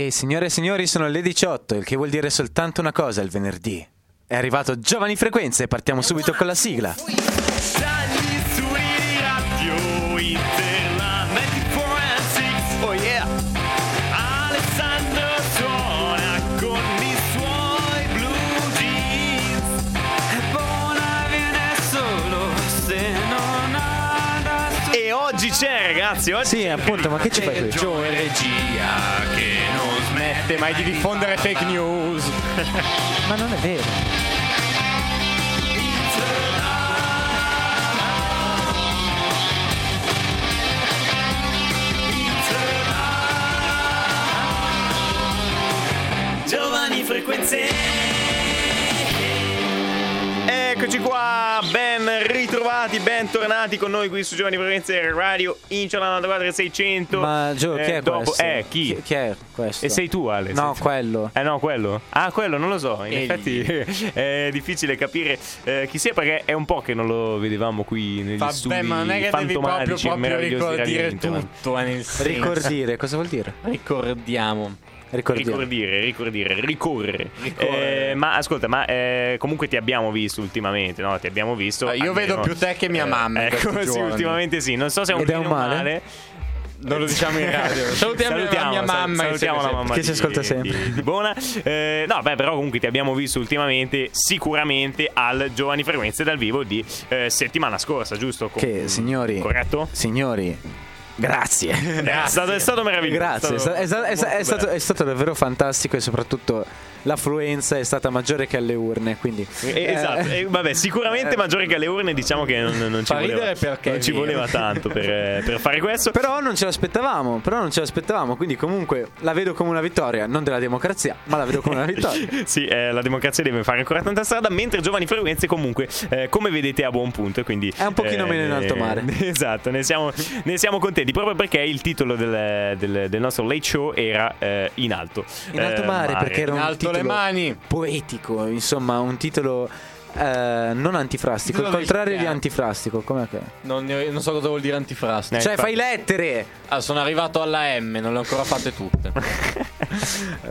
E signore e signori, sono le 18, il che vuol dire soltanto una cosa il venerdì. È arrivato Giovani Frequenze e partiamo subito con la sigla. Dagli studi di radio Interland 94 yeah Alessandro suona con i suoi blue jeans È buona viene solo se non ha da E oggi c'è ragazzi oggi Sì, appunto, ma che ci fai qui? Regia smette mai di diffondere fake news Ma non è vero. Giovani frequenze Eccoci qua, ben ritrovati, bentornati con noi qui su Giovani Frequenze Radio Inciola 94 600 Ma Gio, chi Eh, è dopo- questo? Eh, chi? Chi è questo? E sei tu Ale? No, quello. Eh no, quello? Ah, quello, non lo so. In Egli. effetti è difficile capire eh, chi sia perché è un po' che non lo vedevamo qui negli studi Vabbè, ma non è che devi proprio, proprio ricordare tutto, eh, nel senso. Ricordire, cosa vuol dire? Ricordiamo. Ricordire. Ricordire, ricordire, ricorrere. Ricorrere. Eh, ma ascolta, ma eh, comunque ti abbiamo visto ultimamente, no? Ti abbiamo visto. Ah, io almeno- vedo più te che mia mamma in Ecco, sì, giorni. ultimamente sì. Non so se è un Ed è un male? male. Non lo diciamo in radio. Salutiamo, la mia sal- mamma. salutiamo la mamma Che ci ascolta sempre. di, di Bona. Eh, no, beh, però comunque ti abbiamo visto ultimamente sicuramente al Giovani Frequenze dal vivo di eh, settimana scorsa, giusto? Com- Che, signori, Corretto? signori, grazie. È stato, è stato meraviglioso. Grazie, è, sta- è stato, è stato davvero fantastico e soprattutto l'affluenza è stata maggiore che alle urne, quindi... Eh, Esatto, eh, vabbè, sicuramente maggiore che alle urne, diciamo che non, non ci voleva, non ci è voleva tanto per, eh, per fare questo. Però non ce l'aspettavamo, però non ce l'aspettavamo, quindi comunque la vedo come una vittoria, non della democrazia, ma la vedo come una vittoria. sì, eh, la democrazia deve fare ancora tanta strada, mentre Giovani Frequenze comunque, eh, come vedete, a buon punto. Quindi, È un pochino meno in alto mare. Esatto, ne siamo, ne siamo contenti, proprio perché il titolo del, del- del nostro late show era eh, In alto. In alto Eh, mare, perché era un alto le mani. poetico, insomma, un titolo eh, non antifrastico, il contrario di antifrastico, com'è che? Non, ne- non so cosa vuol dire antifrasto. Eh, Cioè, fai lettere! Ah, sono arrivato alla M, non le ho ancora fatte tutte.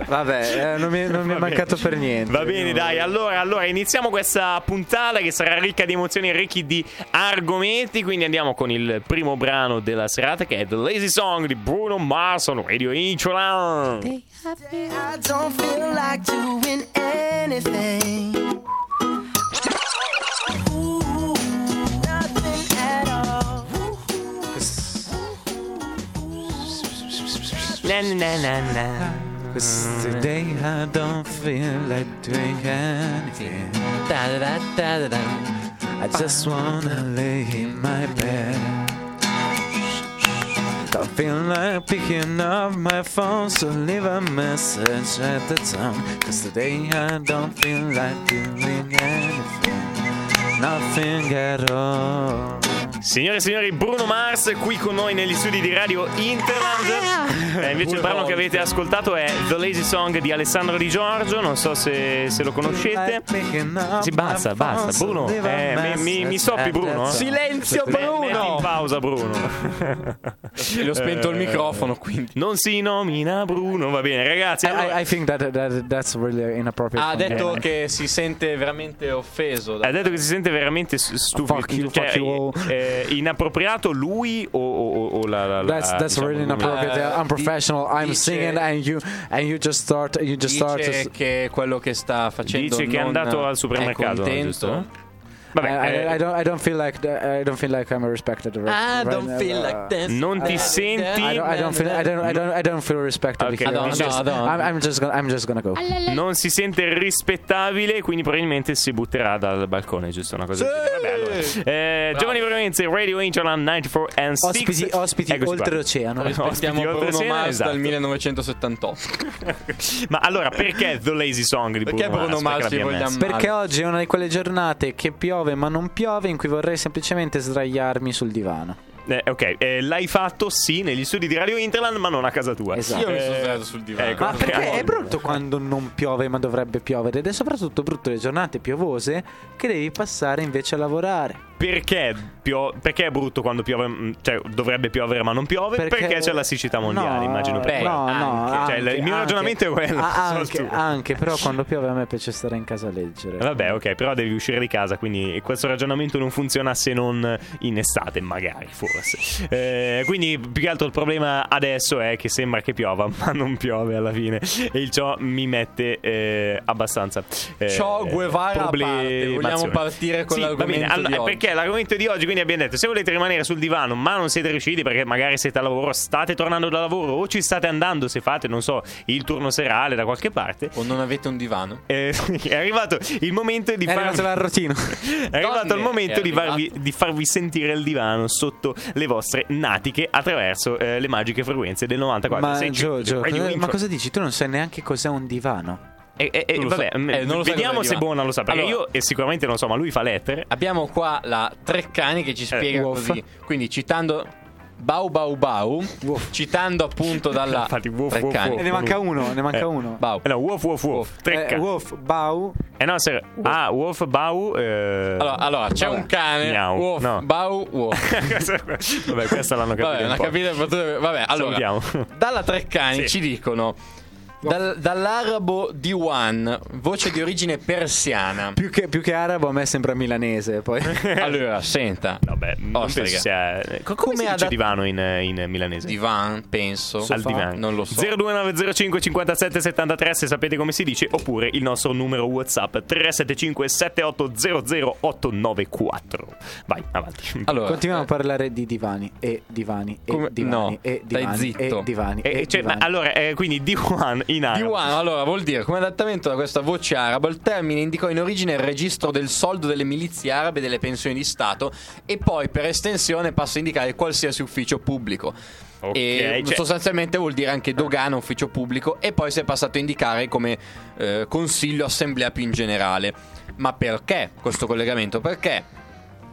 Vabbè, eh, non mi, non mi è mancato bene. per niente. Va bene, No. dai. Allora, allora, iniziamo questa puntata che sarà ricca di emozioni e ricchi di argomenti. Quindi andiamo con il primo brano della serata che è The Lazy Song di Bruno Mars on Radio Incholan. I don't feel like doing anything. Na, na, na, na. Cause today I don't feel like doing anything. I just wanna lay in my bed. Don't feel like picking up my phone, so leave a message at the tone. Cause today I don't feel like doing anything. Nothing at all. Signore e signori, Bruno Mars qui con noi negli studi di Radio Interland. Eh, invece il brano che avete ascoltato è The Lazy Song di Alessandro Di Giorgio. Non so se, se lo conoscete. Sì, basta, basta. Bruno, eh, mi, mi, mi stoppi, Bruno? Silenzio, Me- metti in Bruno! pausa, Bruno. Le ho spento il Eh, microfono, quindi. Non si nomina Bruno, va bene, ragazzi. I, allora- I, I think that, that that's really inappropriate. Ha me. detto che si sente veramente offeso. da- ha detto che si sente veramente stupido. Fuck you, Cioè, fuck you all. eh, inappropriato lui o, o- o la, la, la- That's that's diciamo, really inappropriate. Eh, unprofessional. I'm dice- singing and you and you just start you just start. Dice to- che quello che sta facendo Dice che è non andato al supermercato, è giusto? contento. I, I, I don't I don't feel like the- I don't feel like I'm respected. Right, I right don't now. feel like this. Non ti senti- I don't, I don't feel I don't I don't I don't feel respected. Ok, here. no, I'm, no, just, no. I'm, I'm just gonna I'm just gonna go. non si sente rispettabile, quindi probabilmente si butterà dal balcone, giusto? Una cosa allora. Eh, Giovanni Veramente, Radio Angelan 94 and 6. Ospiti ospiti Eccoci oltreoceano. Aspettiamo Ospiti Bruno Mars esatto. dal 1978. Ma allora, perché The Lazy Song di Bruno Perché Bruno Mars? Perché oggi è una di quelle giornate che piove ma non piove in cui vorrei semplicemente sdraiarmi sul divano. Eh, ok, eh, l'hai fatto sì negli studi di Radio Interland, ma non a casa tua. Esatto. Io mi sono Eh, sdraiato sul divano. ecco. Ma perché è brutto quando non piove ma dovrebbe piovere ed è soprattutto brutto le giornate piovose che devi passare invece a lavorare. Perché, pio- perché è brutto quando piove, mm, cioè dovrebbe piovere ma non piove? Perché, c'è la siccità mondiale, No, immagino. per beh, quello. no, no, anche. Cioè, il mio anche. ragionamento è quello, anche, anche, però quando piove a me piace stare in casa a leggere. Vabbè, ok, però devi uscire di casa, quindi questo ragionamento non funziona se non in estate, magari, forse. Eh, quindi più che altro il problema adesso è che sembra che piova, ma non piove alla fine. E il ciò mi mette eh, abbastanza. Eh, Ciò Guevara a parte, vogliamo partire con Sì, va l'argomento bene, allora, di Perché l'argomento di oggi, quindi abbiamo detto, se volete rimanere sul divano, ma non siete riusciti perché magari siete a lavoro, state tornando da lavoro o ci state andando se fate, non so, il turno serale da qualche parte. O non avete un divano? eh, è arrivato il momento di È arrivato farvi è arrivato il momento è di farvi, di farvi sentire il divano sotto le vostre natiche attraverso eh, le magiche frequenze del 94. Ma cosa- Info. ma cosa dici? Tu non sai neanche cos'è un divano. Eh, eh, eh, Tu lo vabbè, mm, Eh, non lo sai vediamo se. Buona lo sa. Perché Allora. io e sicuramente non so, ma lui fa lettere. Abbiamo qua la Treccani che ci spiega Wolf. così. Quindi citando Bau Bau Bau, citando appunto dalla Infatti, Wolf, Treccani. Wolf, E ne manca uno, ne manca Eh, uno. Bau. Eh, no, Wolf, Wolf, Wolf. Tre Eh. Wolf, Bau. Eh no, se- Ah, Wolf, Bau. Eh... Allora, allora, c'è Vabbè. un cane, Miau. Wolf, No. Bau, Wolf. Vabbè, questa l'hanno capita. Vabbè, potete- Vabbè, allora, Salutiamo. dalla Treccani Sì. ci dicono dal- dall'arabo Diwan, voce di origine persiana. Più che, più che arabo a me sembra milanese. Poi. Allora, senta. Vabbè, non Ostrega. penso sia... eh, co- Come, Come si dice adat- divano in, in milanese? Divan, penso. Al divano. Non lo so. 02905 57 73 se sapete come si dice oppure il nostro numero whatsapp 375 7800 894 vai avanti Allora, Continuiamo a parlare di divani e divani e Come- divani no, e divani zitto. e divani Eh, e cioè, ma divani. allora eh, quindi D1 in arabo Diwan, allora vuol dire come adattamento da questa voce araba il termine indicò in origine il registro del soldo delle milizie arabe e delle pensioni di Stato e poi per estensione passa a indicare qualsiasi ufficio pubblico. Ok, e cioè- sostanzialmente vuol dire anche dogana, ufficio pubblico e poi si è passato a indicare come eh, consiglio, assemblea più in generale. Ma perché questo collegamento? Perché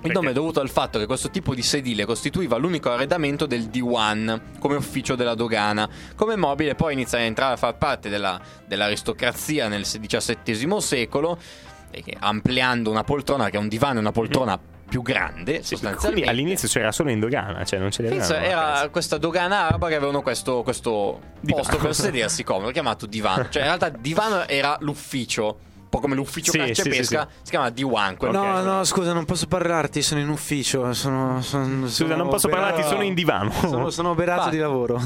il nome è dovuto al fatto che questo tipo di sedile costituiva l'unico arredamento del D1 come ufficio della dogana. Come mobile poi inizia a entrare a far parte della- dell'aristocrazia nel XVII secolo, ampliando una poltrona, che è un divano e una poltrona più grande, Sì, sostanzialmente. all'inizio c'era solo in dogana cioè non ce l'avevano Penso era questa dogana araba che avevano questo, questo posto per sedersi comodo, chiamato divano. Cioè, in realtà, divano era l'ufficio, po' come l'ufficio Sì, caccia sì, e sì, pesca, si chiama diwan. quello No, che- no, scusa, non posso parlarti, sono in ufficio. Sono, sono, scusa non posso oberato- parlarti sono in divano Sono, sono Infatti. di lavoro.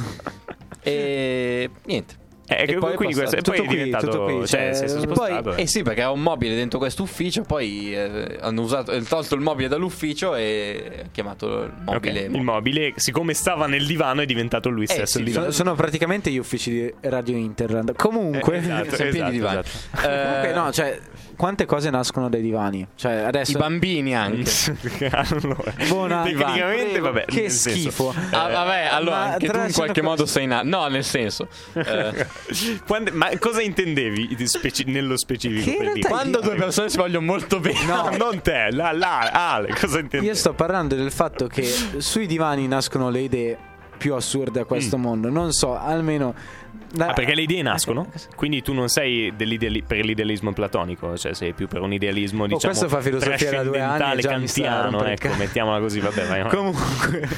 E niente. Eh, E poi è quindi questo, e poi è Tutto qui, diventato tutto qui, cioè, cioè, si è poi- spostato, Eh sì, perché era un mobile dentro questo ufficio, poi eh, hanno usato, tolto il mobile dall'ufficio e ha chiamato il Ok, mobile. il mobile siccome stava nel divano è diventato lui stesso sì, il divano Sono, sono praticamente gli uffici di Radio Interland. Comunque, Eh, esatto, Sono pieni di divani. esatto. Eh, comunque no, cioè, quante cose nascono dai divani? Cioè, I adesso. bambini anche. allora, Buona- tecnicamente Prego, vabbè che nel senso, schifo. Ah, vabbè, allora ma anche tu in qualche modo sei nato. No, nel senso. eh, Quando- ma cosa intendevi di speci- nello specifico? Quando due persone si vogliono molto bene. No, non te, la, la, Ale, cosa intendevi? Io sto parlando del fatto che sui divani nascono le idee più assurde a questo mondo. Non so, almeno. Ah, perché le idee nascono? Quindi tu non sei per l'idealismo platonico, cioè sei più per un idealismo diciamo Oh, questo fa filosofia da due anni kantiano, ecco, mettiamola così, vabbè, vai. vai. Comunque.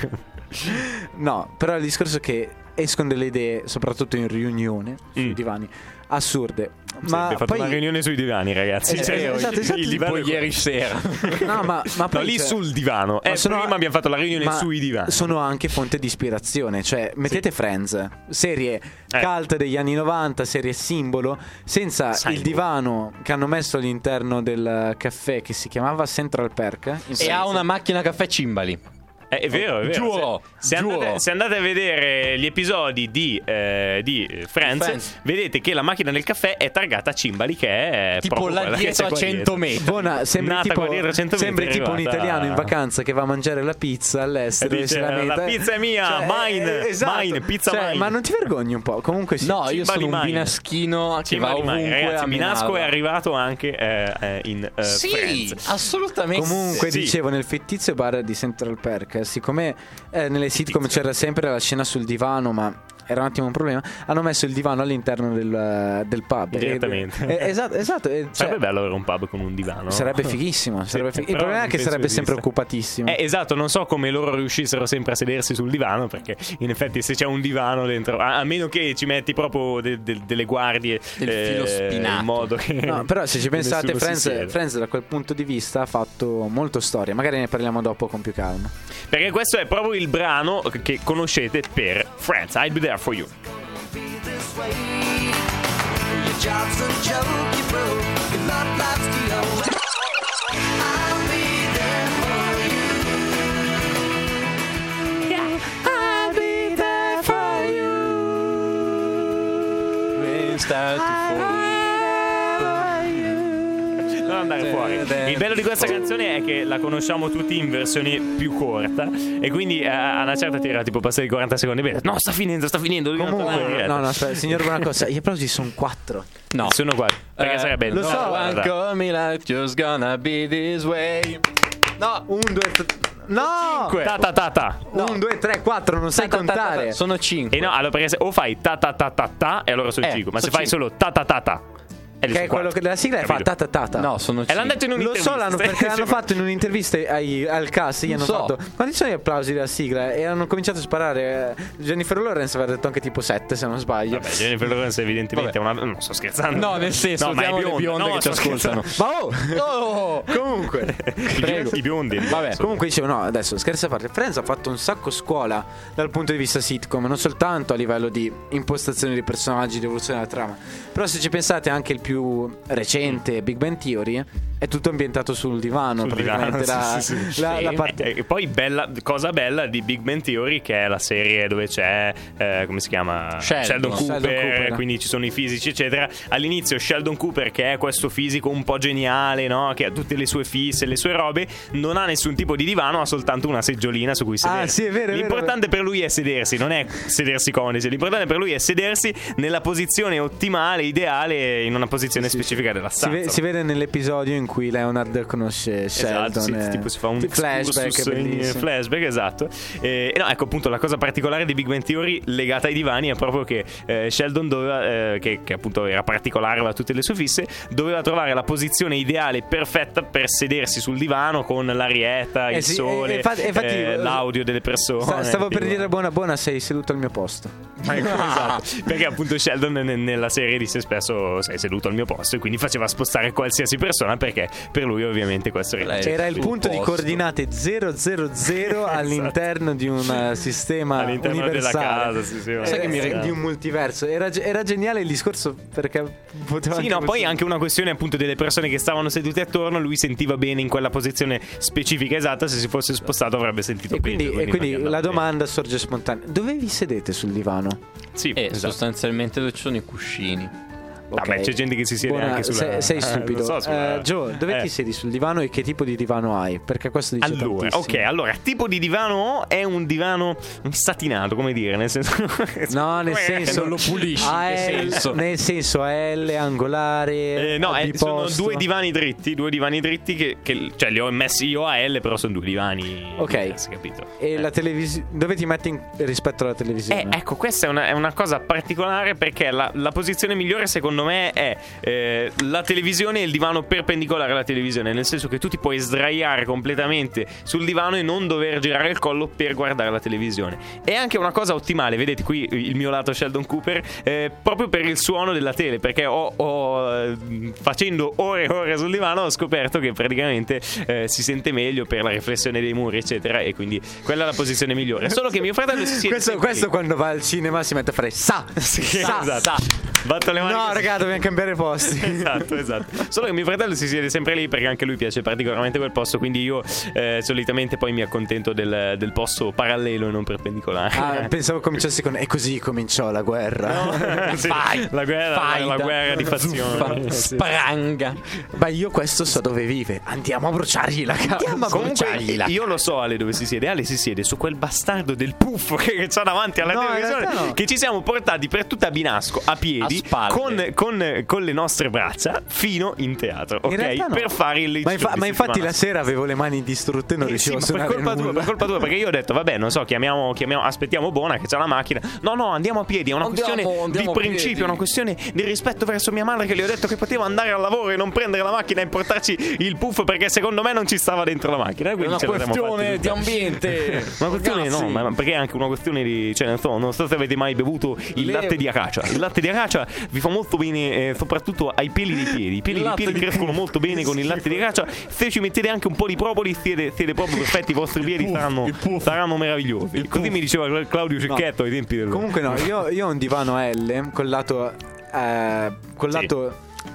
no, però il discorso è che escono delle idee, soprattutto in riunione, sui Mm. divani, assurde. Sì, Ma abbiamo fatto poi. una riunione sui divani, ragazzi. Eh, Cioè, esatto, esatto, il tipo divano Tipo ieri sera. No, ma, ma No, poi lì cioè- sul divano. ma Eh, sono- prima abbiamo fatto la riunione ma sui divani. Sono anche fonte di ispirazione. Cioè, mettete Friends, serie Eh. cult degli anni 90, serie simbolo, senza Simbolo. il divano che hanno messo all'interno del caffè che si chiamava Central Perk. e ha una macchina caffè cimbali. Eh, è vero, è vero. Giuro, se, se giuro. Andate, se andate a vedere gli episodi di, eh, di Friends, Friends. vedete che la macchina del caffè è targata a Cimbali, che è Tipo là dietro a qua 100 dietro. metri. Buona, sembri Nata tipo, dietro a 100 metri, sembri tipo un italiano in vacanza che va a mangiare la pizza all'estero e dice, lamenta. "La pizza è mia, mine, mine, pizza Cioè, mine." Ma non ti vergogni un po'? Comunque sì. No, io Cimbali sono un Mine. binaschino che va Cimbali, ovunque ragazzi, a Minasco è arrivato anche eh, eh, in eh, Sì, Friends. assolutamente. Comunque, Sì. dicevo, nel fittizio bar di Central Perk, siccome eh, nelle sitcom c'era sempre la scena sul divano, ma era un attimo un problema, hanno messo il divano all'interno del, del pub. Direttamente. E- e- esatto, esatto. e cioè, Sarebbe bello avere un pub con un divano. sarebbe fighissimo. sarebbe fig- il problema è che sarebbe esista. sempre occupatissimo. Eh, esatto, non so come loro riuscissero sempre a sedersi sul divano, perché in effetti se c'è un divano dentro, a, a meno che ci metti proprio de- de- delle guardie Del filo spinato. in modo che No, però se ci pensate, Friends. Friends da quel punto di vista ha fatto molto storia. Magari ne parliamo dopo con più calma. Perché questo è proprio il brano che conoscete per Friends, I'll be there for you. I'll be Non andare fuori. Il bello di questa canzone è che la conosciamo tutti in versione più corta. E quindi eh, a una certa ti era tipo passati 40 secondi. Bene, no, sta finendo, sta finendo. Comunque, no, no, aspetta, signor Buonacosta, gli applausi sono quattro. No. Sono qua. Perché Eh, sarebbe lo no, so, guarda. Call me like just gonna be this way. No, un, due, tre. No! Cinque. Ta ta ta ta. Un, due, tre, quattro, non sai contare. Sono 5. E no, allora perché se o fai ta ta ta ta ta e allora sono Eh, 5, ma se sono fai cinque. solo ta ta ta ta Che è quello che della sigla fa Capito? ta ta ta ta. No, sono E l'hanno 5. detto in Lo un'intervista. so, l'hanno, perché l'hanno fatto in un'intervista ai- al cast. Gli hanno so. fatto. Quanti sono gli applausi della sigla? E hanno cominciato a sparare. eh, Jennifer Lawrence aveva detto anche tipo 7, se non sbaglio. Vabbè, Jennifer Lawrence evidentemente è una... Non sto scherzando. No, nel senso, no, ma è le bionda. bionde no, che ci sto ascoltano. scherzando. Ma oh! Comunque. I biondi- I biondi. Vabbè. Comunque dicevo, no, adesso scherzi a parte. Friends ha fatto un sacco scuola dal punto di vista sitcom, non soltanto a livello di impostazione dei personaggi, di evoluzione della trama. Però se ci pensate anche il più recente, Big Bang Theory, è tutto ambientato sul divano, Sul divano, la, sì, sì, sì. la- la parte... E poi bella, cosa bella di Big Bang Theory che è la serie dove c'è eh, come si chiama Sheldon. Cooper, Sheldon Cooper. quindi ci sono i fisici eccetera all'inizio Sheldon Cooper che è questo fisico un po' geniale no? che ha tutte le sue fisse le sue robe non ha nessun tipo di divano ha soltanto una seggiolina su cui sedere Ah, sì, è vero, è vero, l'importante per lui è sedersi non è sedersi comodi l'importante per lui è sedersi nella posizione ottimale ideale in una posizione specifica della Si, stanza ve- si vede nell'episodio in cui Leonard conosce Sheldon. Esatto, sì, eh, tipo si fa un flashback, in flashback, esatto. Eh, no, ecco appunto la cosa particolare di Big Bang Theory legata ai divani è proprio che eh, Sheldon doveva, eh, che, che appunto era particolare, aveva tutte le sue fisse, doveva trovare la posizione ideale perfetta per sedersi sul divano con l'arietta, Eh il sì, sole, eh, infatti- infatti, l'audio delle persone. Sta- stavo per dire buona buona, sei seduto al mio posto. Ecco, esatto. Perché appunto Sheldon ne- nella serie disse spesso sei seduto al mio posto e quindi faceva spostare qualsiasi persona perché per lui ovviamente questo era Lei- Era il punto di posto. coordinate 000 all'interno di un eh, sistema Esatto. All'interno della universale. casa, sì, sì, Sai che mi ricordo? di un multiverso. Era, era geniale il discorso perché poteva Sì, anche no, poi anche una questione appunto delle persone che stavano sedute attorno, lui sentiva bene in quella posizione specifica esatta, se si fosse spostato avrebbe sentito E quindi, peggio, e quindi la domanda sorge spontanea: dove vi sedete sul divano? Sì, E esatto. sostanzialmente dove ci sono i cuscini. Vabbè, Ok. c'è gente che si siede Buona- anche sulla Sei, sei stupido. so, sulla- Eh, Joe, dove Eh. ti siedi sul divano e che tipo di divano hai? Perché questo dice Allora, tantissimo. ok, allora, tipo di divano ho è un divano satinato, come dire, nel senso No, nel senso non lo pulisci, A che L- senso? Nel senso a L angolare. Eh, no, a eh, sono due divani dritti, due divani dritti che, che- cioè li ho messi io a L, però sono due divani Ok. diversi, capito? E Eh. la televisione. Dove ti metti in- rispetto alla televisione? Eh, ecco, questa è una, è una cosa particolare perché la, la posizione migliore secondo me è eh, la televisione e il divano perpendicolare alla televisione, nel senso che tu ti puoi sdraiare completamente sul divano e non dover girare il collo per guardare la televisione. È anche una cosa ottimale, vedete qui il mio lato Sheldon Cooper, eh, proprio per il suono della tele, perché ho, ho, eh, facendo ore e ore sul divano ho scoperto che praticamente eh, si sente meglio per la riflessione dei muri, eccetera, e quindi quella è la posizione migliore. Solo che mio fratello si siede questo, questo quando va al cinema si mette a fare sa. sa. esatto. Batto le mani. No, così. Raga, dobbiamo cambiare posti. Esatto, esatto. Solo che mio fratello si siede sempre lì perché anche a lui piace particolarmente quel posto. Quindi io eh, solitamente poi mi accontento del, del posto parallelo e non perpendicolare. Ah, pensavo cominciassi con. E così cominciò la guerra. Sì, Fai, la guerra, la, faida, la guerra di fazione. zuffa, spranga. Ma io questo so dove vive. Andiamo a bruciargli la casa. Andiamo Comunque, io lo so Ale dove si siede. Ale si siede su quel bastardo del puffo che c'ha davanti alla No, televisione. no. Che ci siamo portati per tutta Binasco a piedi. spalle. con, con- con le nostre braccia fino in teatro, ok? In no. Per fare il Ma, infa- ma infatti la sera avevo le mani distrutte e non Eh sì, riuscivo ma a per colpa, tua, per colpa tua, perché io ho detto, vabbè, non so, chiamiamo, chiamiamo- aspettiamo Bona che c'ha la macchina. No, no, andiamo a piedi, è una Andiamo, questione andiamo di principio, è una questione di rispetto verso mia madre che le ho detto che poteva andare al lavoro e non prendere la macchina e portarci il puff perché secondo me non ci stava dentro la macchina. È Quindi una la siamo questione di ambiente. Una questione Ragazzi. no, ma perché è anche una questione di. Cioè, non so, non so se avete mai bevuto il Le- latte di acacia. Il latte di acacia vi fa molto bene, eh, soprattutto ai peli dei piedi. I peli dei piedi di- crescono molto bene con il latte di acacia. Se ci mettete anche un po' di propoli, siete, siete proprio perfetti. I vostri piedi puff, saranno, puff. saranno meravigliosi. Così mi diceva Claudio Cecchetto ai tempi del. Comunque no, io, io ho un divano L col lato, eh, col Sì.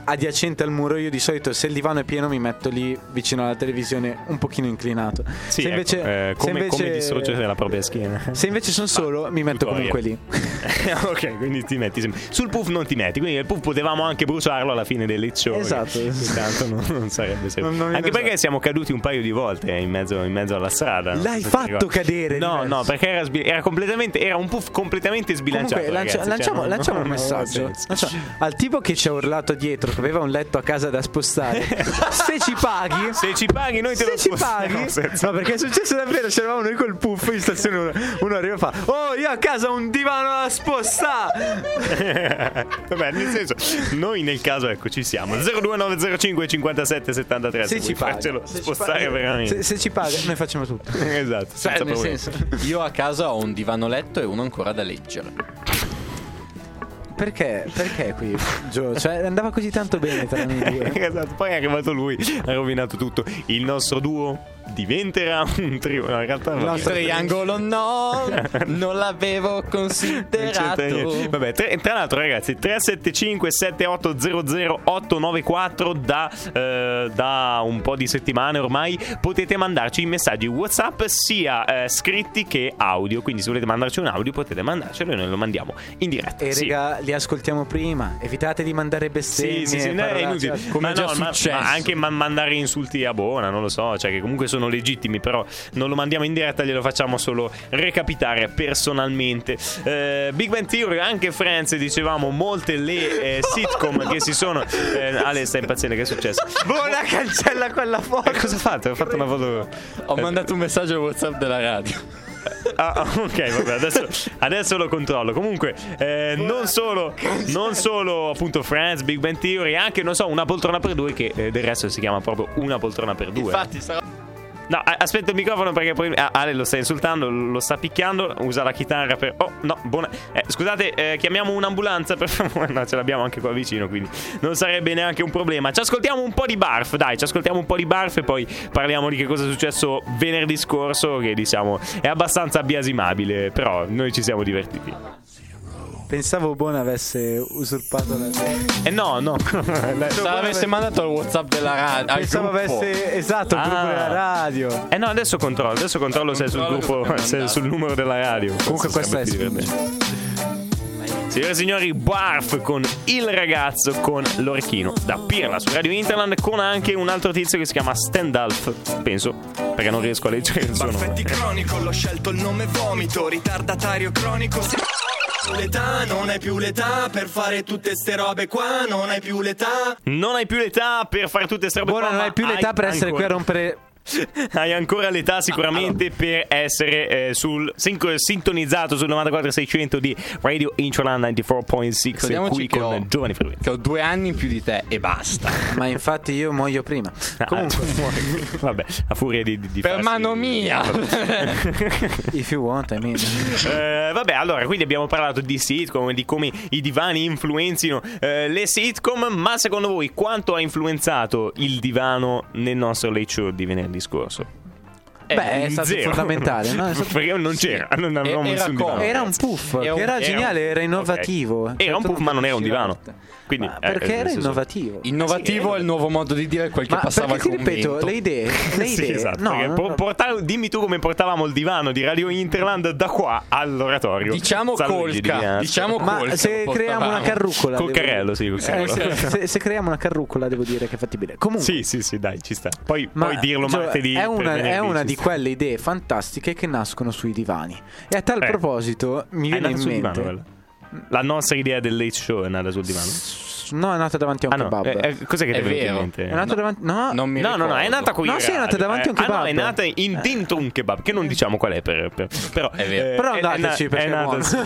Adiacente al muro. Io di solito se il divano è pieno mi metto lì vicino alla televisione un pochino inclinato. Sì, se ecco, invece, eh, se come, invece- come distruggere la propria schiena. Se invece sono solo mi metto tutorial. comunque lì. ok, quindi ti metti sempre. Sul puff non ti metti, quindi il puff potevamo anche bruciarlo alla fine del show. Esatto. Tanto non, non sarebbe sempre. Non- non anche perché siamo caduti un paio di volte in mezzo, in mezzo alla strada. L'hai so se fatto cadere, No, no, perché era, sbi- era completamente. Era un puff completamente sbilanciato. Comunque lancia- ragazzi, cioè, lanciamo, non- lanciamo un messaggio. Lanciamo- al tipo che ci ha urlato dietro che aveva un letto a casa da spostare. se ci paghi, Se ci paghi, noi te se lo ci spostiamo paghi, senza- no, perché è successo davvero. C'eravamo noi col puff in stazione. Uno, uno arriva e fa: Oh, io a casa ho un divano da spostare. Vabbè, nel senso, noi nel caso, ecco, ci siamo. 02905 57 73. Se se ci farcelo se ci spostare paga- veramente. Se, se ci paga, noi facciamo tutto. esatto, Cioè, nel problemi. senso, Io a casa ho un divano letto e uno ancora da leggere. Perché? Perché qui, Gio? Cioè, andava così tanto bene tra noi due. esatto, poi è arrivato lui, ha rovinato tutto. Il nostro duo diventerà un trio. No, in realtà vabbè. nostro triangolo no, non l'avevo considerato. Vabbè, tre- tra l'altro, ragazzi, 375 7800 894 da, eh, da un po' di settimane ormai potete mandarci i messaggi WhatsApp sia eh, scritti che audio. Quindi, se volete mandarci un audio, potete mandarcelo e noi lo mandiamo in diretta. E Sì. raga, li ascoltiamo prima. Evitate di mandare bestemmie. Sì, sì, sì, no, è inutile. come Ma già no, ma- ma anche ma- mandare insulti a buona, non lo so, cioè che comunque sono legittimi, però non lo mandiamo in diretta, glielo facciamo solo recapitare personalmente. Eh, Big Bang Theory, anche Friends, dicevamo, molte le eh, sitcom che si sono... Eh, Ale, stai impazzendo, che è successo? Buona cancella quella foto. Eh, cosa fatto? Ha fatto una foto... Ho mandato un messaggio al WhatsApp della radio. Ah, ah, ok, vabbè, adesso, adesso lo controllo. Comunque, eh, non solo, non solo appunto Friends, Big Bang Theory, anche non so, una poltrona per due, che eh, del resto si chiama proprio una poltrona per due. Infatti, sarà. No, aspetta il microfono perché poi Ale lo sta insultando, lo sta picchiando, usa la chitarra per... Oh, no, buona... Eh, scusate, eh, chiamiamo un'ambulanza per favore. No, ce l'abbiamo anche qua vicino, quindi non sarebbe neanche un problema. Ci ascoltiamo un po' di barf, dai, ci ascoltiamo un po' di barf e poi parliamo di che cosa è successo venerdì scorso, che diciamo è abbastanza biasimabile, però noi ci siamo divertiti. Pensavo Buona avesse usurpato la Eh no, no. Se l'avesse mandato al WhatsApp della radio. Pensavo gruppo. avesse esatto il gruppo Ah. della radio. Eh no, adesso controllo, adesso controllo se è sul Controllo gruppo, se è sul numero della radio. Comunque questa è sarebbe più divertente. Signore e signori, Barf con il ragazzo con l'orecchino da Pirla su Radio Interland con anche un altro tizio che si chiama Standalf, penso, perché non riesco a leggere il suo nome. Baffetti cronico, l'ho scelto il nome vomito, ritardatario cronico. L'età, non hai più l'età per fare tutte ste robe qua, non hai più l'età. Non hai più l'età per fare tutte queste robe Buona, qua, non hai più l'età per essere qui a ancora- rompere. Hai ancora l'età sicuramente per essere eh, sul, sin- sintonizzato sul 94.600 di Radio Interland 94.6 Ricordiamoci qui con ho- Giovanni Ferruini. Che ho due anni in più di te e basta. Ma infatti io muoio prima. Comunque, Ah, vabbè, a furia di, di, di Per farsi- mano mia. if you want, I mean. Eh, vabbè, allora, quindi abbiamo parlato di sitcom, di come i divani influenzino eh, le sitcom, ma secondo voi quanto ha influenzato il divano nel nostro late show di venerdì scorso? Beh, è stato Zero. fondamentale, no? È stato- Perché non c'era, non avevamo Era nessun divano. comodo. Era un puff, Era un- che era era geniale, era innovativo. ok. Era un puff, ma non era un divano. Quindi, Ma eh, perché nel era senso- innovativo? Innovativo è il nuovo modo di dire quel che Ma passava al ti ripeto, commento. le idee, le Sì, idee, esatto, no, no, po- no. portare- dimmi tu come portavamo il divano di Radio Interland da qua all'oratorio. Diciamo San Luigi di colca. Piazza. Diciamo Ma colca. se creiamo una carrucola Col carrello, sì, col Eh, carrello. se, se- se creiamo una carrucola devo dire che è fattibile Comunque Sì, sì, sì, dai, ci sta. Poi, ma, poi dirlo Gio, martedì. è una, è una di sta. quelle idee fantastiche che nascono sui divani e a tal Eh. proposito mi viene in mente. La nostra idea del late show è nata sul divano. No, è nata davanti a un Ah no, kebab. eh, eh, cos'è che È ti è venuto in vero. mente? È nata davanti. No, Non mi No, no, no, è nata qui. No, sì, è nata davanti a un Eh, Ah, no, kebab. è nata in, dentro un kebab, che non diciamo qual è, per, per- però. È vero. eh, Però è- andateci, è, perché è nata, buono. sì.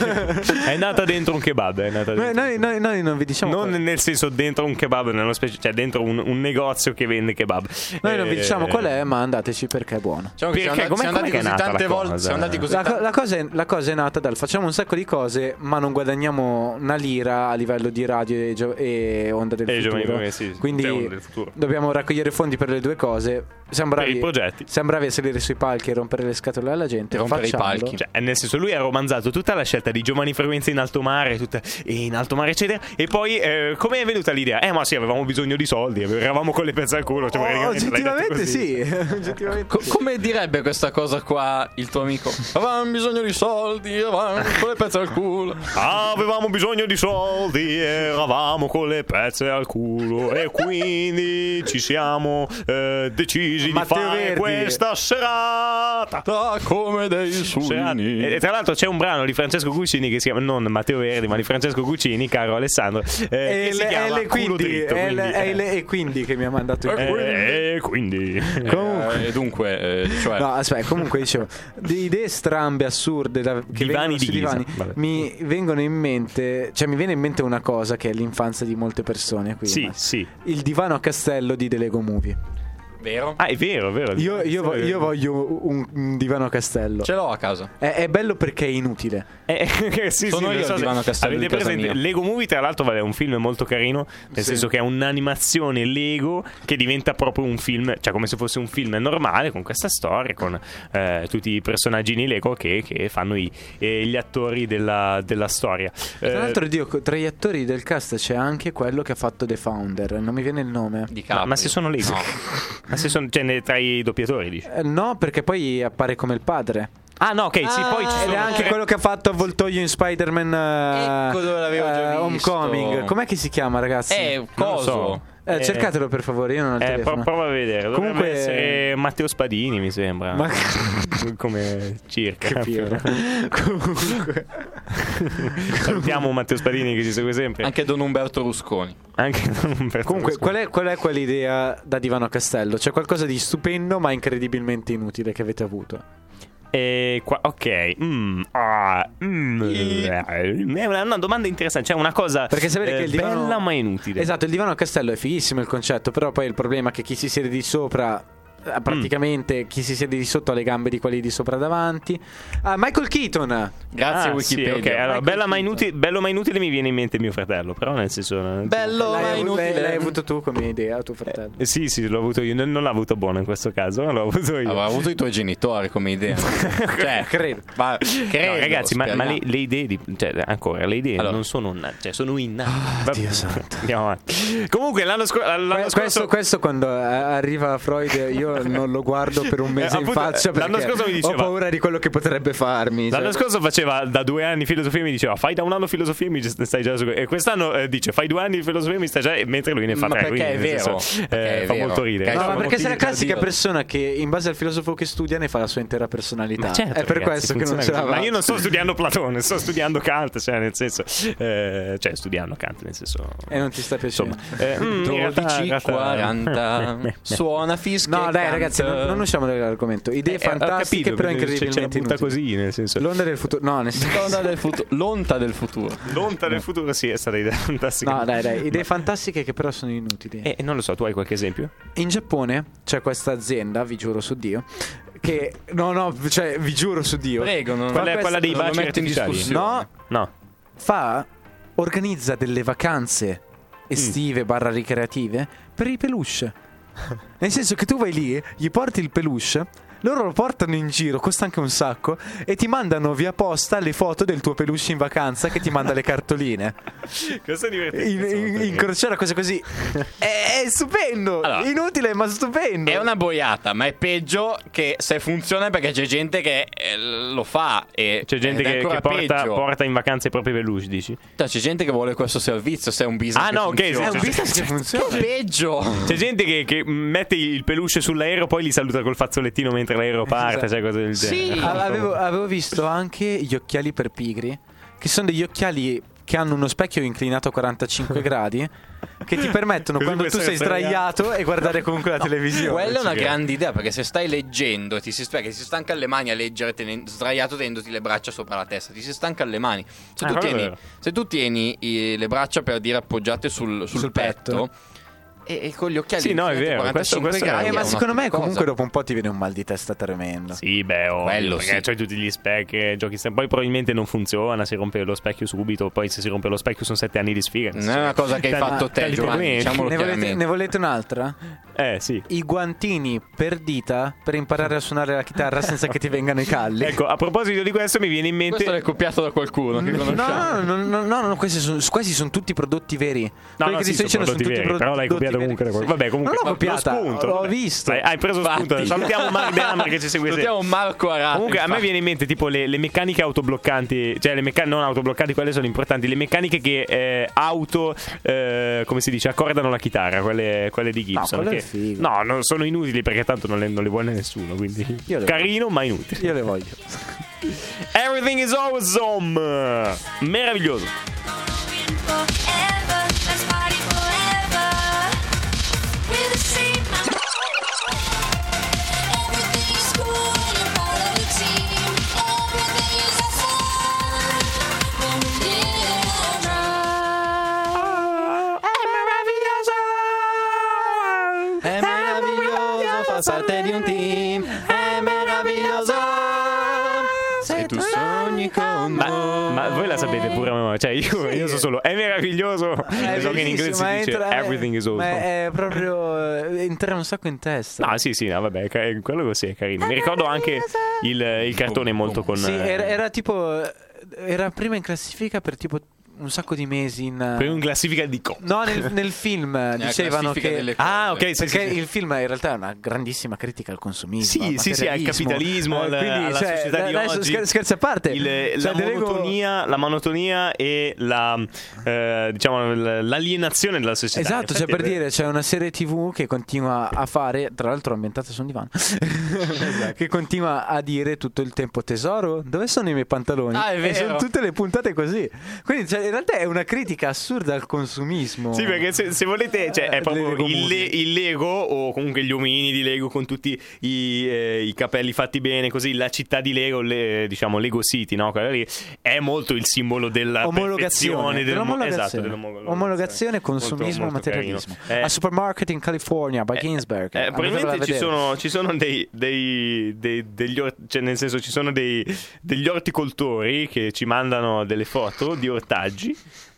è nata dentro un kebab. È nata Noi, dentro. noi- noi- noi non vi diciamo. non qual- nel senso dentro un kebab, nello specie, cioè dentro un, un negozio che vende kebab. noi non vi Eh, diciamo qual è, ma andateci perché è buono. Diciamo Perché? siamo siamo andati così nata tante la volte. cosa? Siamo andati così La, cosa è, la cosa è nata dal facciamo un sacco di cose, ma non guadagniamo una lira a livello di radio e, e onda del E i futuro. giovani, sì, Quindi cioè, del futuro. dobbiamo raccogliere fondi per le due cose. Siamo bravi, Per i progetti. siamo bravi a salire sui palchi e rompere le scatole alla gente. Rompere i facciamolo. palchi. Cioè, nel senso, lui ha romanzato tutta la scelta di giovani frequenze in alto mare, tutta- e in alto mare, eccetera. E poi, eh, come è venuta l'idea? Eh, ma sì, avevamo bisogno di soldi, eravamo con le pezze al culo. Cioè, Oh, oggettivamente sì. oggettivamente Co- sì. come direbbe questa cosa qua il tuo amico? Avevamo bisogno di soldi, avevamo con le pezze al culo. Avevamo bisogno di soldi, eravamo con le pezze al culo e quindi ci siamo eh, decisi Matteo di fare Verdi. questa serata. Ah, come dei Serata. sugni. E, e tra l'altro c'è un brano di Francesco Guccini che si chiama non Matteo Verdi, ma di Francesco Guccini, caro Alessandro, eh, E che si le- chiama e quindi, Dritto, e quindi, e le- e quindi che mi ha mandato il eh, e quindi Comunque. Eh, dunque, eh, cioè, No, aspetta, comunque dicevo, di idee strambe, assurde, da, che Divani di divani, mi vengono in mente, cioè mi viene in mente una cosa che è l'infanzia di molte persone qui. sì, sì. Il divano a castello di The Lego Movie. Vero? Ah, è vero, è vero. Io, io vo- io voglio un, un divano a castello. Ce l'ho a casa. È, è bello perché è inutile. Eh, sì, Sono sì, io non so il se- divano castello avete di casa presente? mia. Lego Movie, tra l'altro, vabbè, è un film molto carino. Nel Sì. senso che è un'animazione Lego che diventa proprio un film, cioè come se fosse un film normale con questa storia, con eh, tutti i personaggini Lego che, che fanno i- eh, gli attori della, della storia. Tra Eh, l'altro, Dio, tra gli attori del cast c'è anche quello che ha fatto The Founder. Non mi viene il nome. Di ma, Capri. ma se sono Lego, No. ma se sono cioè, ne- tra i doppiatori, dici? Eh, no, perché poi appare come il padre. Ah, no, ok, sì, poi ci Ah, Ed sono è anche quello che ha fatto avvoltoio in Spider-Man eh, Ecco dove l'avevo già eh, visto. Homecoming. Com'è che si chiama, ragazzi? Eh, Non lo coso. so. Eh, Eh, cercatelo per favore, io non ho il Eh, telefono. pro- prova a vedere. Dovrebbe Comunque- essere Matteo Spadini, mi sembra. Ma come circa. Comunque. Salutiamo Matteo Spadini che ci segue sempre. Anche Don Umberto Rusconi. Anche non per Comunque, qual è, qual è quell'idea da divano a castello? C'è qualcosa di stupendo ma incredibilmente inutile che avete avuto. Eh, qua- ok. Mm, ah, mm, eh, è una, una domanda interessante. Cioè, una cosa Perché sapete eh, che il divano... bella ma inutile. Esatto, il divano a castello è fighissimo il concetto, però poi il problema è che chi si siede di sopra eh, praticamente chi si siede di sotto ha le gambe di quelli di sopra davanti. Ah, Michael Keaton. Grazie Ah, Wikipedia. Sì, ok. Allora, bella ma inutile, bello ma inutile mi viene in mente mio fratello. Però, nel senso. Bello L'hai, ma inutile. l'hai- l'hai avuto tu come idea, tuo fratello. Eh, sì, sì, l'ho avuto io. Non, non l'ho avuto buono in questo caso, ma l'ho avuto io. Aveva avuto i tuoi genitori come idea. cioè, Credo. ma credo, No, ragazzi, ma, ma le, le idee di, cioè, ancora le idee Allora. non sono na- cioè sono innate. Ah, Dio santo. Andiamo avanti. Comunque l'anno, scor- l'anno Que- scorso questo, questo quando eh, arriva Freud io non lo guardo per un mese Eh, in appunto, faccia perché l'anno scorso mi diceva- ho paura di quello che potrebbe farmi. L'anno cioè. scorso faceva da due anni filosofia e mi diceva fai da un anno filosofia e mi stai già su e quest'anno eh, dice fai due anni di filosofia e mi stai già mentre lui ne fa Ma tre perché quindi, è vero, senso, perché eh, è fa vero. molto ridere Perché No, sono ma perché sei la classica persona che in base al filosofo che studia ne fa la sua intera personalità. Ma certo, è per ragazzi, questo che non ce così. l'ha. Ma io non sto studiando Platone, sto studiando Kant, cioè nel senso eh, cioè studiando Kant nel senso E non ti sta piacendo. insomma eh, mm, in realtà- in realtà- 12.40 Suona fischia No, dai, ragazzi, non, non usciamo dall'argomento. Idee Eh, ho fantastiche, capito, però incredibilmente inutili. così nel senso L'onda del futuro. No, nel senso. L'onda del futuro. L'onta del futuro. l'onta del futuro sì è stata idea fantastica No, dai, dai, idee fantastiche che però sono inutili. Eh, non lo so, tu hai qualche esempio? In Giappone c'è questa azienda, vi giuro su Dio, che no, no, cioè vi giuro su Dio. Prego, non Quella, questa- quella dei baci metto in artificiali? discussione. No, No. fa organizza delle vacanze estive barra ricreative per i peluche. Nel senso che tu vai lì, gli porti il peluche, loro lo portano in giro, costa anche un sacco, e ti mandano via posta le foto del tuo peluche in vacanza che ti manda le cartoline. Questo è divertente. In, in, in crociera, cose così. È, è stupendo! Allora, Inutile, ma stupendo! È una boiata, ma è peggio che se funziona perché c'è gente che eh, lo fa e C'è gente che, che porta, porta in vacanza i propri peluche, dici? Cioè, C'è gente che vuole questo servizio, se è un business Ah, che no, ok, funziona. È un business che funziona. Che peggio! C'è gente che, che mette il peluche sull'aereo, poi li saluta col fazzolettino mentre l'aereo parte, cioè cose del Sì. genere. Ah, Avevo, avevo visto anche gli occhiali per pigri, che sono degli occhiali che hanno uno specchio inclinato a 45 gradi che ti permettono Così quando tu sei essere sdraiato e guardare comunque la televisione. Quella è una grande idea perché se stai leggendo e ti si spiega che si stanca le mani a leggere tenen- sdraiato tenendoti le braccia sopra la testa, ti si stanca le mani. Se, Ah, tu, tieni, se tu tieni i- le braccia per dire appoggiate sul, sul Sul petto, petto. E, e con gli occhiali Sì, no, è vero, questo- 45 questo gradi Eh, è ma una secondo me cosa. comunque dopo un po' ti viene un mal di testa tremendo. Sì, beh, ovvio, Quello perché sì. c'hai tutti gli specchi, giochi sempre. Poi probabilmente non funziona, si rompe lo specchio subito, poi se si rompe lo specchio sono sette anni di sfiga. Non è una cosa che hai fatto te, Giovanni, diciamolo Ne volete, ne volete un'altra? Eh, sì. I guantini per dita per imparare a suonare la chitarra senza che ti vengano i calli. Ecco, a proposito di questo mi viene in mente... Questo l'hai copiato da qualcuno che No, conosciamo. no, no, no, no, no, questi sono, questi sono tutti prodotti veri. No, Quelli no, che sì, ti sto sono dicendo sono prodotti tutti veri, però l'hai prodotti copiato. Comunque da qualcuno. Vabbè, comunque, Non l'ho copiata, spunto, l'ho vabbè. visto. Dai, hai preso spunto. Infatti. Salutiamo Mark De Hammer che ci segue. Salutiamo Marco Arati. Comunque a me viene in mente tipo le, le meccaniche autobloccanti, cioè le meccaniche non autobloccanti, quelle sono importanti, le meccaniche che eh, auto, eh, come si dice, accordano la chitarra, quelle, quelle di Gibson. è che- no, non sono inutili perché tanto non le, non le vuole nessuno, quindi carino ma inutile. Io le voglio. Everything is awesome! Meraviglioso. Far parte di un team. È meraviglioso. Se tu sogni con Ma, noi. ma voi la sapete pure a memoria? Cioè, io, io so solo è meraviglioso. È so che in inglese si dice entra- everything is Ma awesome. è proprio eh, entra un sacco in testa. No, sì, sì, no, vabbè, quello così è carino. Mi ricordo anche il, il cartone molto con. Sì, eh, era, era tipo era prima in classifica per tipo un sacco di mesi in per un classifica di co. No, nel, nel film dicevano che cose. Ah, ok, sì, perché sì, sì. il film in realtà è una grandissima critica al consumismo. Sì, sì, sì, al capitalismo, al- alla società di adesso oggi. scher- scherzi a parte. Il- Cioè, la, monotonia, la monotonia e la eh, diciamo l'alienazione della società. Esatto, cioè per dire c'è una serie tv che continua a fare, tra l'altro ambientata su un divano, Esatto. che continua a dire tutto il tempo tesoro, dove sono i miei pantaloni? Ah, è E vero. sono tutte le puntate così. Quindi cioè, in realtà è una critica assurda al consumismo. Sì, perché se, se volete, cioè, è Eh, proprio Lego il, le- il Lego o comunque gli omini di Lego con tutti i, eh, i capelli fatti bene, così la città di Lego, le- diciamo Lego City, no? Quella lì è molto il simbolo della omologazione del- dell'omologazione. esatto, dell'omologazione. omologazione, consumismo, Molto- molto materialismo. Eh, A Supermarket in California by Ginsberg. Eh, Andatevela a probabilmente ci sono, ci sono dei, dei- dei- degli cioè nel senso ci sono dei, degli orticoltori che ci mandano delle foto di ortaggi.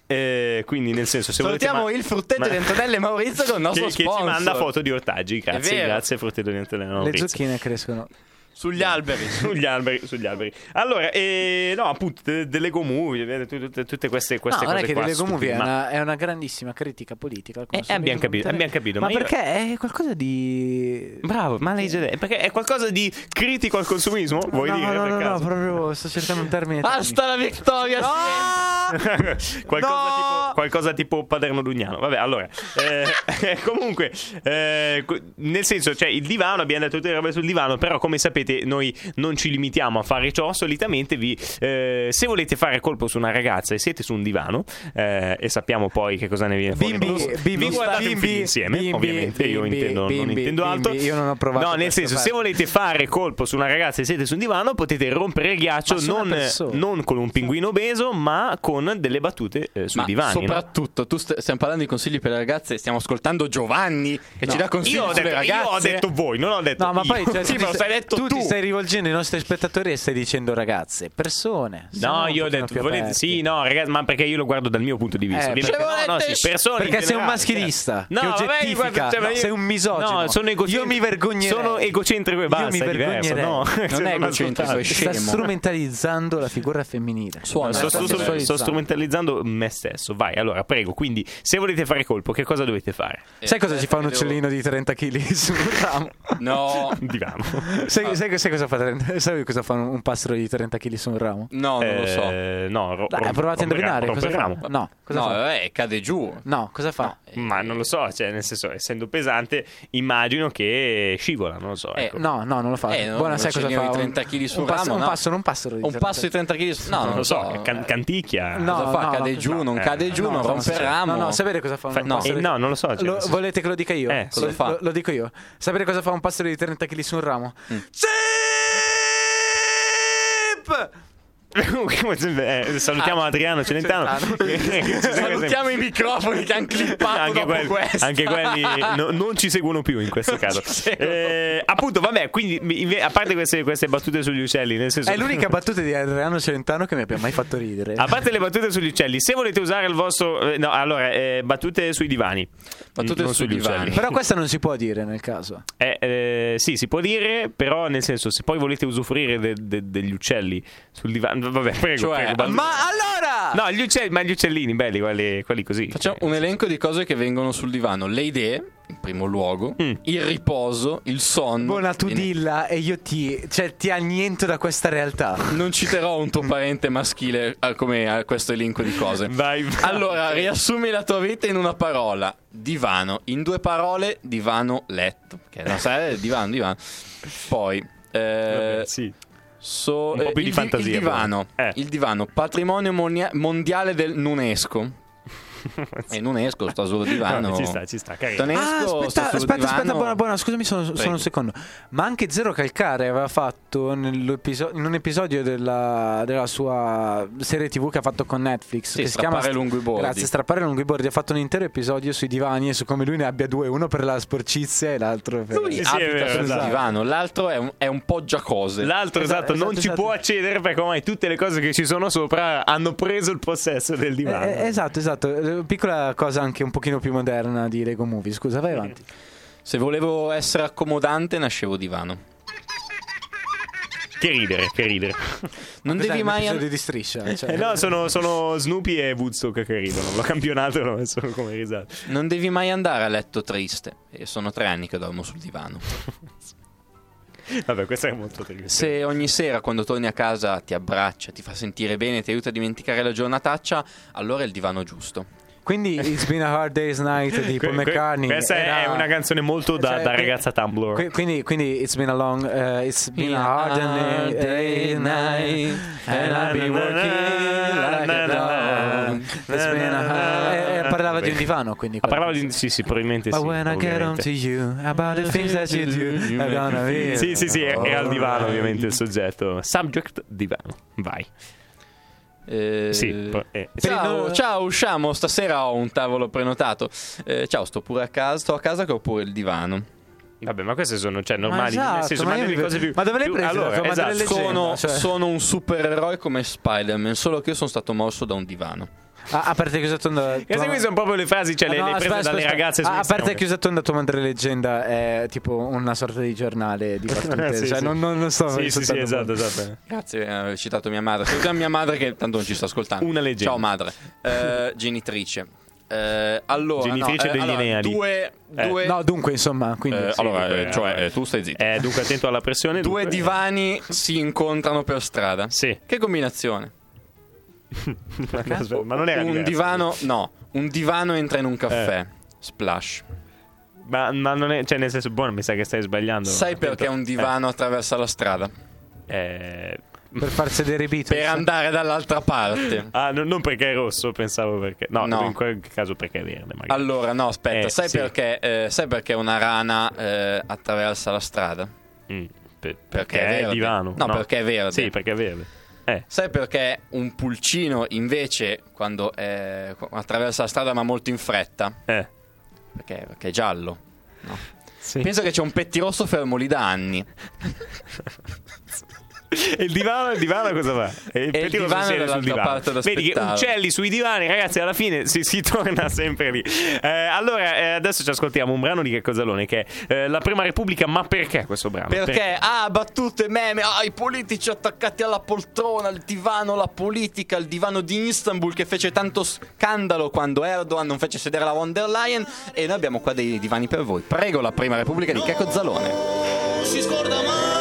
Eh, quindi nel senso se Salutiamo volete il frutteto ma- di Antonello e Maurizio con il nostro che, che ci sponsor. manda foto di ortaggi grazie grazie frutteto di Antonello Le Maurizio. zucchine crescono. Sugli alberi. sugli alberi, sugli alberi. Allora, eh, no, appunto, de- delle Lego Movie, tutte, tutte queste, queste no, non cose è che qua. The Lego Movie è una, è una grandissima critica politica. al Eh, consumismo abbiamo capito, abbiamo capito, Ma, ma io- perché è qualcosa di. Bravo, ma lei già perché è qualcosa di critico al consumismo, vuoi no, dire? no, per no, no, proprio sto cercando un termine. Basta la vittoria. qualcosa, No! tipo, qualcosa tipo Paderno Dugnano. Vabbè, allora, eh, comunque, eh, nel senso, cioè, il divano, abbiamo detto tutte le robe sul divano, però come sapete noi non ci limitiamo a fare ciò, solitamente vi, eh, se volete fare colpo su una ragazza e siete su un divano, eh, e sappiamo poi che cosa ne viene fuori, Bimbi, vi bimbi, guardate un bimbi, film insieme, bimbi, ovviamente, io bimbi, intendo, non bimbi, intendo altro. io non ho provato No, nel senso, se fatto. volete fare colpo su una ragazza e siete su un divano, potete rompere il ghiaccio non, non con un pinguino obeso, ma con delle battute eh, sui Ma divani. no? soprattutto, tu st- stiamo parlando di consigli per le ragazze, stiamo ascoltando Giovanni che ci dà consigli Io ho, sulle detto, ragazze. io ho detto voi, non ho detto No, ma io. poi cioè, Sì, stai- stai detto tu tu. ti stai rivolgendo ai nostri spettatori e stai dicendo ragazze, persone. No, io ho detto, volete, sì, no, ragazzi, ma perché io lo guardo dal mio punto di vista. Eh, perché- no, no, sì, persone Perché sei un generale, maschilista cioè. che No, vabbè, guarda, cioè, ma io- sei un misogino. No, sono egocentrico. Io mi vergognerei. Sono egocentrico e Io basta, mi è diverso, vergognerei. no? Non Se è egocentrico, è Sta strumentalizzando la figura femminile. Suona, Sto, Sta sto- sto- sto strumentalizzando me stesso. Vai, allora, prego. Quindi, se volete fare colpo, che cosa dovete fare? Sai cosa ci fa un Devo- uccellino di 30 kg su un ramo? No. Divano. Sai, Ah, sai sai, cosa fa, 30 sai cosa fa un, un pastro di 30 kg su un ramo? No, non lo so. Eh, no, ro- Dai, rom- provate a indovinare. Cosa fa? ramo. No, cosa no, fa? eh, cade giù. No, cosa fa? Ma non lo so, cioè, nel senso, essendo pesante, immagino che scivola, non lo so. Eh, ecco. No, no, non lo fa. Eh, no, Buona, non sai cosa fa? di Un- 30 kg sul un passo, ramo, un no. passo, non un pastro di Un 30 passo di 30 kg. No, non lo so, can- canticchia. No, cosa fa? no, cade no, giù, no, non eh, cade giù, No, non no, rompe il no, ramo. No, no, sapere cosa fa un no, eh, no, non lo so. cioè, volete che lo dica io? Eh, cosa lo, fa? Lo, lo dico io. Sapere cosa fa un pastro di 30 kg su un ramo? Deep! Eh, salutiamo Adriano Celentano. Salutiamo i microfoni che hanno clippato anche dopo quelli, anche quelli no- non ci seguono più in questo caso. Eh, appunto, vabbè, quindi inve- a parte queste, queste battute sugli uccelli, nel senso È l'unica battuta di Adriano Celentano che mi abbia mai fatto ridere. A parte le battute sugli uccelli, se volete usare il vostro. eh, No, allora, eh, battute sui divani. Battute non sui sugli divani. uccelli. Però questa non si può dire nel caso. Eh, eh, sì, si può dire, però nel senso, se poi volete usufruire de- de- degli uccelli sul divano. Vabbè, prego. Cioè, prego, Ma allora! No, gli uccelli, ma gli uccellini belli, quelli, quelli così. Facciamo un elenco di cose che vengono sul divano. Le idee, in primo luogo, Mm. il riposo, il sonno. Buona tu E- dilla e io ti... Cioè ti anniento da questa realtà. Non citerò un tuo parente maschile a- come a questo elenco di cose. Vai, vai. Allora, riassumi la tua vita in una parola. Divano. In due parole, divano, letto. Che non sai, divano, divano. Poi, eh, Vabbè, sì. So- Un po' eh, più di il, fantasia, il divano. Eh. Il divano, patrimonio monia- mondiale dell'UNESCO. E l'UNESCO sta sul divano. No, ci sta, ci sta, carino. L'UNESCO Ah, sta aspetta, aspetta, divano. aspetta, buona, buona, scusami solo Prego. un secondo. Ma anche Zero Calcare aveva fatto in un episodio della, della sua serie TV che ha fatto con Netflix. Sì, che si chiama Strappare lungo i bordi. Grazie, Strappare lungo i bordi. Ha fatto un intero episodio sui divani e su come lui ne abbia due, uno per la sporcizia e l'altro per... Lui Sì, abita vero, sul esatto. divano, l'altro è un, è un poggiacose. L'altro, Esatto, esatto, non esatto, ci esatto. può accedere perché ormai tutte le cose che ci sono sopra hanno preso il possesso del divano. Eh, eh, esatto, esatto. Eh, Piccola cosa anche un pochino più moderna di Lego Movie. Scusa, vai avanti. Se volevo essere accomodante, nascevo divano. Che ridere, che ridere. Non Cos'è, devi mai. episodio di striscia. Cioè, Eh, no, sono, sono Snoopy e Woodstock che ridono. L'ho campionato e l'ho messo come risata. Non devi mai andare a letto triste. E sono tre anni che dormo sul divano. Vabbè, questo è molto triste. Se ogni sera quando torni a casa ti abbraccia, ti fa sentire bene, ti aiuta a dimenticare la giornataccia, allora è il divano giusto. Quindi It's Been a Hard Day's Night di Paul McCartney. Questa è era- una canzone molto da, cioè, da ragazza Tumblr. Quindi, quindi It's Been a Long uh, It's been a hard day- day night And I've been working like a dog It's been a hard eh, eh, Parlava di un divano quindi Ah, parlava di... Sì, sì, probabilmente But sì. when I get on to you About the things that you do I'm gonna be Sì, sì, sì, era il divano ovviamente il soggetto. Subject divano. Vai. Eh, Sì, eh, Ciao, no- ciao, usciamo. Stasera ho un tavolo prenotato. Eh, ciao, sto pure a casa. Sto a casa che ho pure il divano. Vabbè, ma queste sono cioè, Ma normali. esatto, nel senso, ma ma cose più. ma dove l'hai più- presa la Allora, tua esatto. Sono, cioè- sono un supereroe come Spider-Man, solo che io sono stato morso da un divano. Ah, A parte che usato onda Queste qui sono proprio le frasi, cioè, le, le prese dalle ragazze Ah, A parte Instagram. che usato onda tua madre leggenda è tipo una sorta di giornale di battute Sì, cioè, sì. non, non, non sto Sì, sì, sì, esatto, esatto. Grazie per aver citato mia madre. Salutiamo mia madre che tanto non ci sta ascoltando. Una leggenda. Ciao madre. Eh, genitrice. Eh, allora, Genitrice no, eh, degli allora, lineali. Due, Eh. due, No, dunque, insomma, quindi eh, sì. allora, dunque, eh, cioè, eh, eh, tu stai zitto. Eh, dunque, attento alla pressione. Due dunque. divani si incontrano per strada. Sì. Che combinazione? ma non era un diverso. divano, no, un divano entra in un caffè. Splash. Ma, ma non è, cioè, nel senso, buono, mi sa che stai sbagliando. Sai perché un divano attraversa la strada? Eh, per far sedere i Beatles Per andare dall'altra parte. Ah, no- non perché è rosso, pensavo perché. No, No. in quel caso perché è verde. Magari. Allora, no, aspetta, Eh, sai, sì. perché, eh, sai perché una rana eh, attraversa la strada? Mm, per- Perché è è verde. divano. No, perché è verde. Sì, perché è verde. Eh, Sai perché un pulcino invece quando eh, attraversa la strada ma molto in fretta? eh. Perché, perché è giallo. No. Sì. Penso che c'è un pettirosso fermo lì da anni. E il divano, il divano cosa fa? E il E il divano è sul divano. Vedi che uccelli sui divani, ragazzi, alla fine si, si torna sempre lì. Eh, allora, eh, adesso ci ascoltiamo un brano di Che Cosalone che è eh, La Prima Repubblica, ma perché questo brano? Perché, ah, battute, meme, ah, i politici attaccati alla poltrona, il divano, la politica, il divano di Istanbul che fece tanto scandalo quando Erdogan non fece sedere la von der Leyen e noi abbiamo qua dei divani per voi. Prego la prima repubblica di Checco Zalone. si scorda mai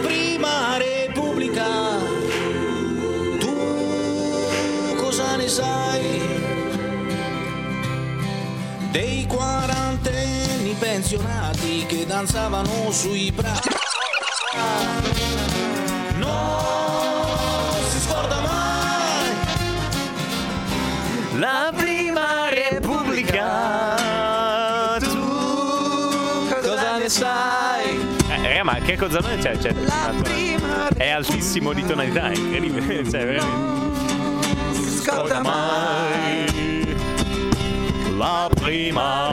prima repubblica, tu cosa ne sai? Dei quarantenni pensionati che danzavano sui prati. Non si scorda mai La prima Raga, ma che cosa non c'è? c'è è altissimo di tonalità, è incredibile. Cioè, veramente. Scorda mai la prima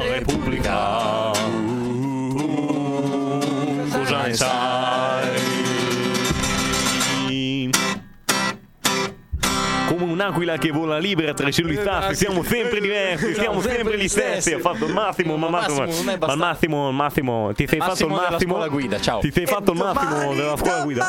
un'aquila che vola libera tra i cieli siamo sempre diversi, siamo sempre gli stessi. Ha fatto il Massimo, ma Massimo, ma il Massimo, il Massimo, ti sei fatto il Massimo della guida, ciao. Ti sei fatto il Massimo della scuola guida.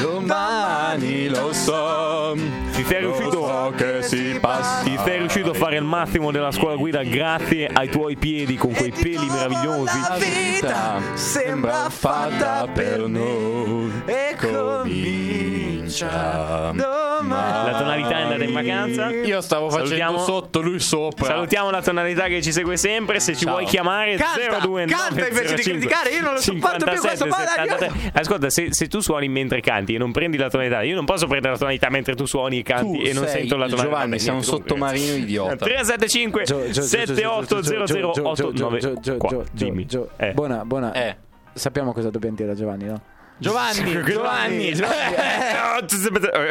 Domani lo so. Ti sei riuscito che si passa. Ti sei riuscito a fare il massimo della scuola guida grazie ai tuoi piedi con quei peli meravigliosi. La vita sembra fatta per noi. E comincia. La tonalità è andata in vacanza. Io stavo facendo Salutiamo- sotto, lui sopra. Salutiamo la tonalità che ci segue sempre. Se ci Ciao. vuoi chiamare Canta, 029 canta invece di criticare, io non lo sopporto più questo 57 padre. 73. Ascolta, se, se tu suoni mentre canti e non prendi la tonalità, io non posso prendere la tonalità mentre tu suoni e canti Tu e non sei sento la tonalità. Giovanni, sei un sottomarino idiota. 375 7800 894 Dimmi. Eh. Buona, buona. Eh. Sappiamo cosa dobbiamo dire a Giovanni, no? Giovanni, Giovanni,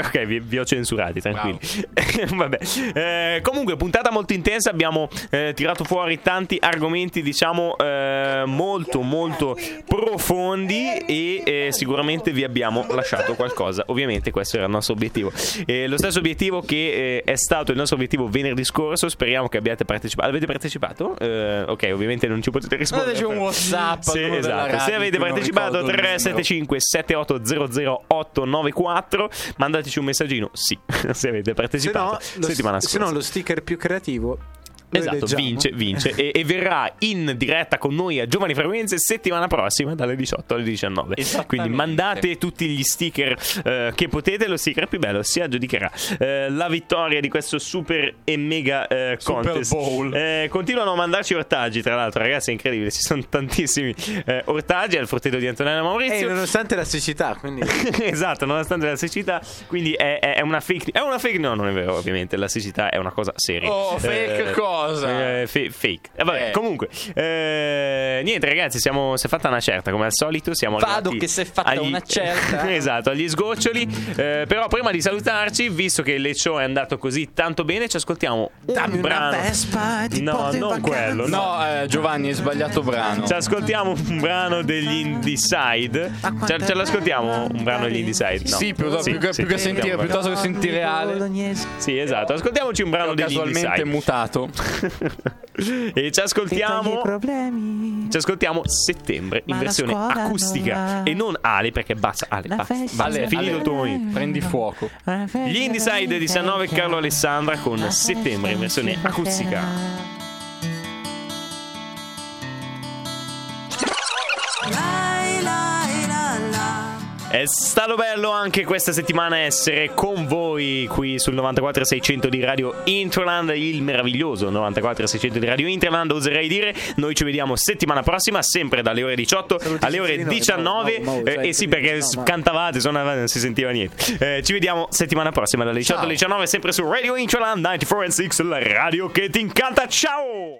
Ok, vi, vi ho censurati, tranquilli. Vabbè. Eh, comunque, puntata molto intensa. Abbiamo eh, tirato fuori tanti argomenti, diciamo, eh, molto, molto profondi. E eh, sicuramente vi abbiamo lasciato qualcosa. Ovviamente, questo era il nostro obiettivo. Eh, lo stesso obiettivo che eh, è stato il nostro obiettivo venerdì scorso. Speriamo che abbiate partecipato. Avete partecipato? Ok, ovviamente non ci potete rispondere. Mandateci un WhatsApp Sì, esatto. Se avete partecipato, ricordo il 375 7800 894 mandateci un messaggino. Sì se avete Se no, partecipato lo, settimana se no, scorsa. lo sticker più creativo. Esatto, vince, vince e, e verrà in diretta con noi a Giovani Frequenze settimana prossima dalle 18 alle 19. Esattamente. Quindi mandate tutti gli sticker eh, che potete, lo sticker più bello si aggiudicherà eh, la vittoria di questo super e mega eh, contest. Eh, continuano a mandarci ortaggi, tra l'altro, ragazzi, è incredibile, ci sono tantissimi eh, ortaggi al fratello di Antonella Eh, Maurizio. nonostante la siccità, quindi. esatto, nonostante la siccità, quindi è, è- è una fake È una fake, no, non è vero, ovviamente. La siccità è una cosa seria. Oh, fake Eh, cosa? eh, fe- fake. Eh, vabbè, Eh. comunque, eh, niente, ragazzi, siamo, si è fatta una certa, come al solito. Siamo Vado che si è fatta agli- una certa. esatto, agli sgoccioli. Eh, però, prima di salutarci, visto che il show è andato così tanto bene, ci ascoltiamo un Dammi una brano. Vespa ti no, non quello, no. No, eh, Giovanni, hai sbagliato brano. Ci ascoltiamo un brano degli Indie-Side. Ce, ce l'ascoltiamo un brano degli Indie-Side? No. Sì, più, più che, sì, più che sì, sentire, andiamo. piuttosto che sentire Ale. Sì, esatto. Ascoltiamoci un brano degli casualmente Indie-Side. mutato. e ci ascoltiamo. Ci ascoltiamo settembre in versione acustica e non Ale perché basta Ale, basta, Ale, finito il tuo momento. Prendi fuoco. Gli Indie-Side 19 Carlo Alessandra con settembre in versione acustica. È stato bello anche questa settimana essere con voi qui sul 94.600 di Radio Interland, il meraviglioso 94.600 di Radio Interland, oserei dire. Noi ci vediamo settimana prossima, sempre dalle ore 18 alle ore Cesarino, 19. no, no, no, Eh, cioè, eh sì, perché cantavate, suonavate, non si sentiva niente. Eh, ci vediamo settimana prossima dalle 18 alle 19, sempre su Radio Interland 94.6, la radio che ti incanta. Ciao!